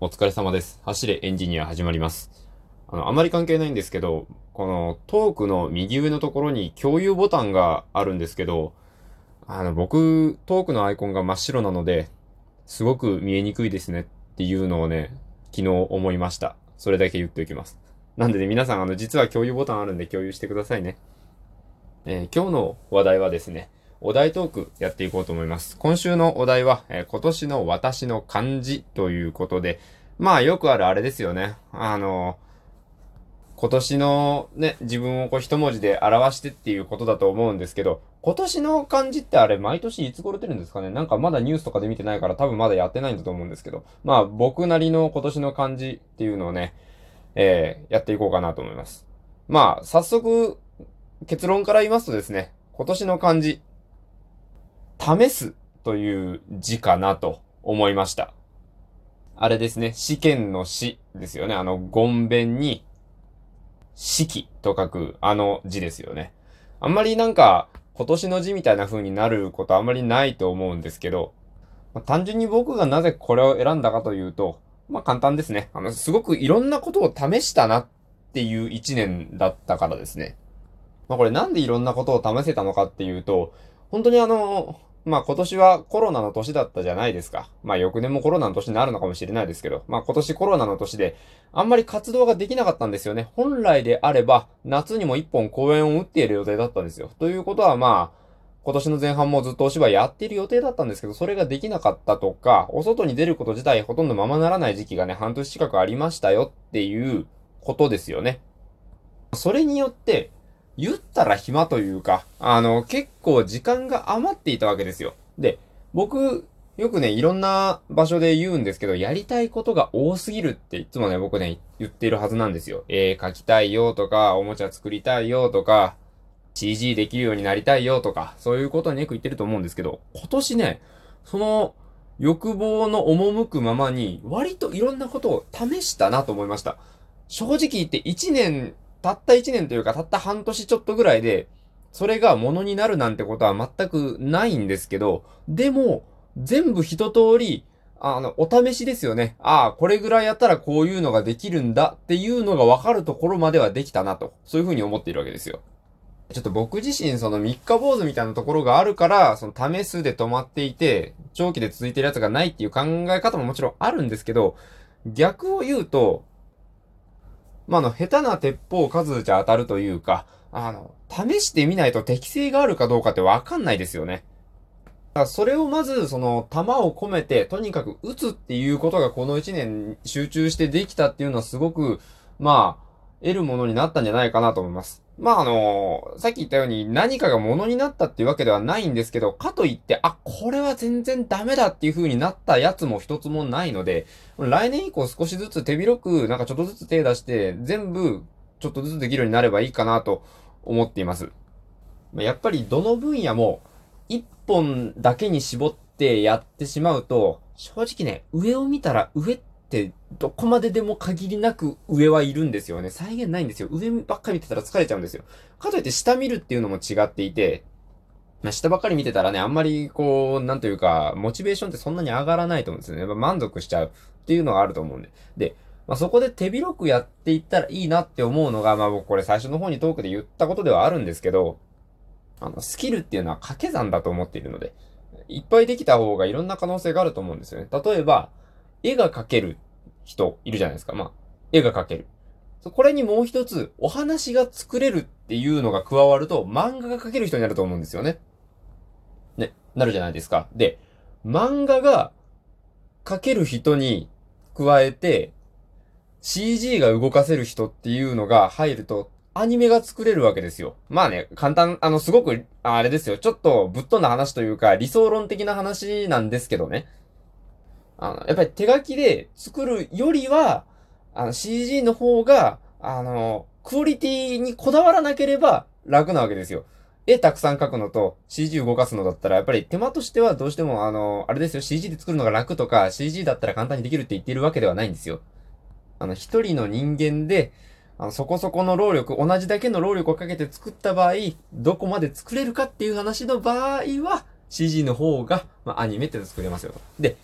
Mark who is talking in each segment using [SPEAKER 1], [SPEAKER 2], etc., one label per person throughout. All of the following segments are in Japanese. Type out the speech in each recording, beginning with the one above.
[SPEAKER 1] お疲れ様です。走れエンジニア始まります。あの、あまり関係ないんですけど、このトークの右上のところに共有ボタンがあるんですけど、あの、僕、トークのアイコンが真っ白なので、すごく見えにくいですねっていうのをね、昨日思いました。それだけ言っておきます。なんでね、皆さん、あの、実は共有ボタンあるんで共有してくださいね。えー今日の話題はですね、お題トークやっていこうと思います。今週のお題は、えー今年の私の漢字ということで、まあよくあるあれですよね。あの今年のね、自分をこう一文字で表してっていうことだと思うんですけど、今年の漢字ってあれ毎年いつ頃出るんですかね？なんかまだニュースとかで見てないから多分まだやってないんだと思うんですけど、まあ僕なりの今年の漢字っていうのをね、えーやっていこうかなと思います。まあ早速結論から言いますとですね、今年の漢字、試すという字かなと思いました。あれですね、試験の試ですよね。あの、ごんべんに、式と書くあの字ですよね。あんまりなんか、今年の字みたいな風になることあんまりないと思うんですけど、まあ単純に僕がなぜこれを選んだかというと、まあ簡単ですね。あの、すごくいろんなことを試したなっていう一年だったからですね。まあこれなんでいろんなことを試せたのかっていうと、本当にあの、まあ今年はコロナの年だったじゃないですか。まあ翌年もコロナの年になるのかもしれないですけど、まあ今年コロナの年で、あんまり活動ができなかったんですよね。本来であれば、夏にも一本公演を打っている予定だったんですよ。ということはまあ、今年の前半もずっとお芝居やっている予定だったんですけど、それができなかったとか、お外に出ること自体ほとんどままならない時期がね、半年近くありましたよっていうことですよね。それによって、言ったら暇というか、あの、結構時間が余っていたわけですよ。で、僕、よくね、いろんな場所で言うんですけど、やりたいことが多すぎるっていつもね、僕ね、言っているはずなんですよ。絵描きたいよとか、おもちゃ作りたいよとか、CG できるようになりたいよとか、そういうことによく言ってると思うんですけど、今年ね、その欲望の赴くままに、割といろんなことを試したなと思いました。正直言って1年、たった1年というか、たった半年ちょっとぐらいで、それがものになるなんてことは全くないんですけど、でも、全部一通り、あの、お試しですよね。ああ、これぐらいやったらこういうのができるんだっていうのが分かるところまではできたなと。そういうふうに思っているわけですよ。ちょっと僕自身その三日坊主みたいなところがあるから、その試すで止まっていて、長期で続いてるやつがないっていう考え方ももちろんあるんですけど、逆を言うと、まあ、あの、下手な鉄砲数じゃ当たるというか、あの、試してみないと適性があるかどうかってわかんないですよね。だからそれをまず、その、弾を込めて、とにかく撃つっていうことがこの一年集中してできたっていうのはすごく、まあ、得るものになったんじゃないかなと思います。まああのさっき言ったように何かがものになったっていうわけではないんですけど、かといって、あ、これは全然ダメだっていう風になったやつも一つもないので、来年以降少しずつ手広く、なんかちょっとずつ手出して、全部ちょっとずつできるようになればいいかなと思っています。やっぱりどの分野も一本だけに絞ってやってしまうと、正直ね、上を見たら上っってどこまででも限りなく上はいるんですよね。再現ないんですよ。上ばっかり見てたら疲れちゃうんですよ。かといって下見るっていうのも違っていて、まあ、下ばっかり見てたらね、あんまりこう、なんというか、モチベーションってそんなに上がらないと思うんですよね。やっぱ満足しちゃうっていうのがあると思うんで。で、まあ、そこで手広くやっていったらいいなって思うのが、まあ僕これ最初の方にトークで言ったことではあるんですけど、あの、スキルっていうのは掛け算だと思っているので、いっぱいできた方がいろんな可能性があると思うんですよね。例えば、絵が描ける人いるじゃないですか。まあ、絵が描ける。これにもう一つ、お話が作れるっていうのが加わると、漫画が描ける人になると思うんですよね。ね、なるじゃないですか。で、漫画が描ける人に加えて、CG が動かせる人っていうのが入ると、アニメが作れるわけですよ。まあね、簡単、あの、すごく、あれですよ。ちょっとぶっ飛んだ話というか、理想論的な話なんですけどね。あの、やっぱり手書きで作るよりは、あの、CG の方が、あの、クオリティにこだわらなければ楽なわけですよ。絵たくさん描くのと CG 動かすのだったら、やっぱり手間としてはどうしても、あの、あれですよ、CG で作るのが楽とか、CG だったら簡単にできるって言ってるわけではないんですよ。あの、一人の人間で、あの、そこそこの労力、同じだけの労力をかけて作った場合、どこまで作れるかっていう話の場合は、CG の方が、まあ、アニメって作れますよと。で、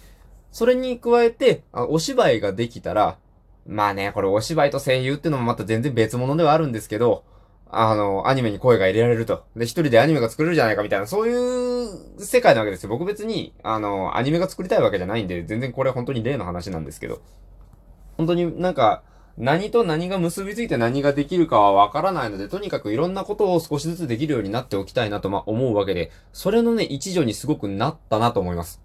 [SPEAKER 1] それに加えて、あお芝居ができたら、まあね、これお芝居と声優ってのもまた全然別物ではあるんですけど、あの、アニメに声が入れられると。で、一人でアニメが作れるじゃないかみたいな、そういう世界なわけですよ。僕別に、あの、アニメが作りたいわけじゃないんで、全然これ本当に例の話なんですけど。本当になんか、何と何が結びついて何ができるかはわからないので、とにかくいろんなことを少しずつできるようになっておきたいなと、まあ思うわけで、それのね、一助にすごくなったなと思います。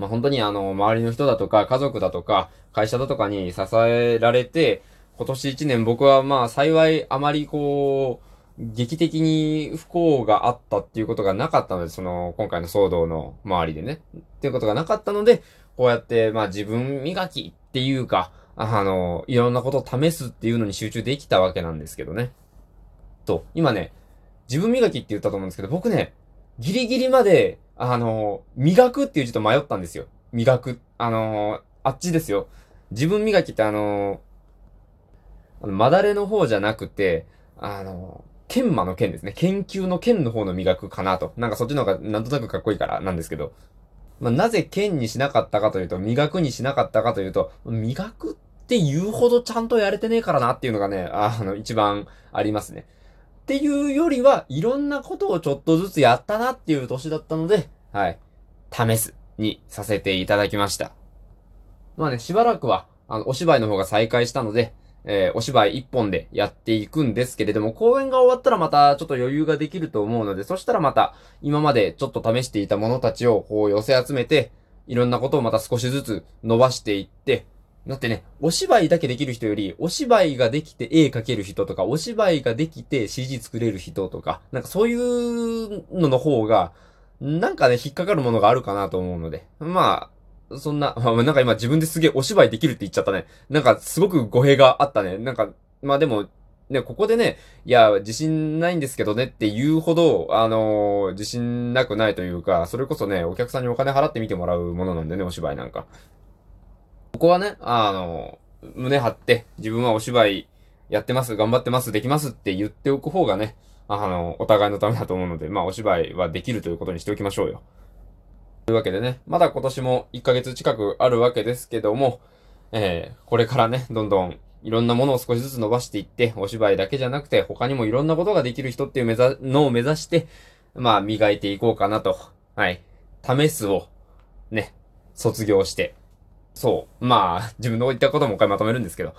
[SPEAKER 1] まあ、本当にあの、周りの人だとか、家族だとか、会社だとかに支えられて、今年一年僕はまあ幸いあまりこう、劇的に不幸があったっていうことがなかったので、その、今回の騒動の周りでね。っていうことがなかったので、こうやって、まあ自分磨きっていうか、あの、いろんなことを試すっていうのに集中できたわけなんですけどね。と、今ね、自分磨きって言ったと思うんですけど、僕ね、ギリギリまで、あの、磨くっていう字と迷ったんですよ。磨く。あの、あっちですよ。自分磨きってあの、あの、まだれの方じゃなくて、あの、研磨の剣ですね。研究の剣の方の磨くかなと。なんかそっちの方がなんとなくかっこいいからなんですけど。まあ、なぜ剣にしなかったかというと、磨くにしなかったかというと、磨くって言うほどちゃんとやれてねえからなっていうのがね、あの、一番ありますね。っていうよりは、いろんなことをちょっとずつやったなっていう年だったので、はい。試すにさせていただきました。まあね、しばらくは、あの、お芝居の方が再開したので、えー、お芝居一本でやっていくんですけれども、公演が終わったらまたちょっと余裕ができると思うので、そしたらまた今までちょっと試していたものたちをこう寄せ集めて、いろんなことをまた少しずつ伸ばしていって、だってね、お芝居だけできる人より、お芝居ができて絵描ける人とか、お芝居ができて CG 作れる人とか、なんかそういうのの方が、なんかね、引っかかるものがあるかなと思うので、まあ、そんな、なんか今自分ですげえお芝居できるって言っちゃったね。なんかすごく語弊があったね。なんか、まあでも、ね、ここでね、いや、自信ないんですけどねって言うほど、あのー、自信なくないというか、それこそね、お客さんにお金払って見てもらうものなんでね、お芝居なんか。ここはね、あの、胸張って、自分はお芝居やってます、頑張ってます、できますって言っておく方がね、あの、お互いのためだと思うので、まあお芝居はできるということにしておきましょうよ。というわけでね、まだ今年も1ヶ月近くあるわけですけども、えー、これからね、どんどんいろんなものを少しずつ伸ばしていって、お芝居だけじゃなくて、他にもいろんなことができる人っていう目ざのを目指して、まあ、磨いていこうかなと。はい。試すを、ね、卒業して。そう。まあ、自分の言ったこともう一回まとめるんですけど、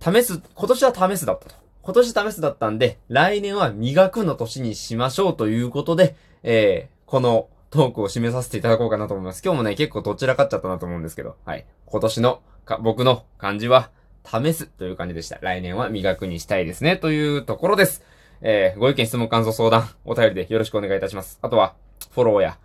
[SPEAKER 1] 試す、今年は試すだったと。今年試すだったんで、来年は磨くの年にしましょうということで、えー、このトークを締めさせていただこうかなと思います。今日もね、結構どちらかっちゃったなと思うんですけど、はい。今年のか、僕の漢字は、試すという感じでした。来年は磨くにしたいですね。というところです。えー、ご意見、質問、感想、相談、お便りでよろしくお願いいたします。あとは、フォローや、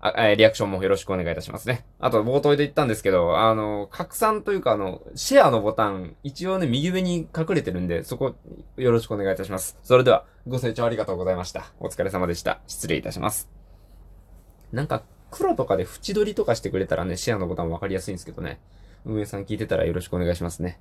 [SPEAKER 1] あえ、リアクションもよろしくお願いいたしますね。あと、冒頭で言ったんですけど、あの、拡散というか、あの、シェアのボタン、一応ね、右上に隠れてるんで、そこ、よろしくお願いいたします。それでは、ご清聴ありがとうございました。お疲れ様でした。失礼いたします。なんか、黒とかで縁取りとかしてくれたらね、シェアのボタン分かりやすいんですけどね。運営さん聞いてたらよろしくお願いしますね。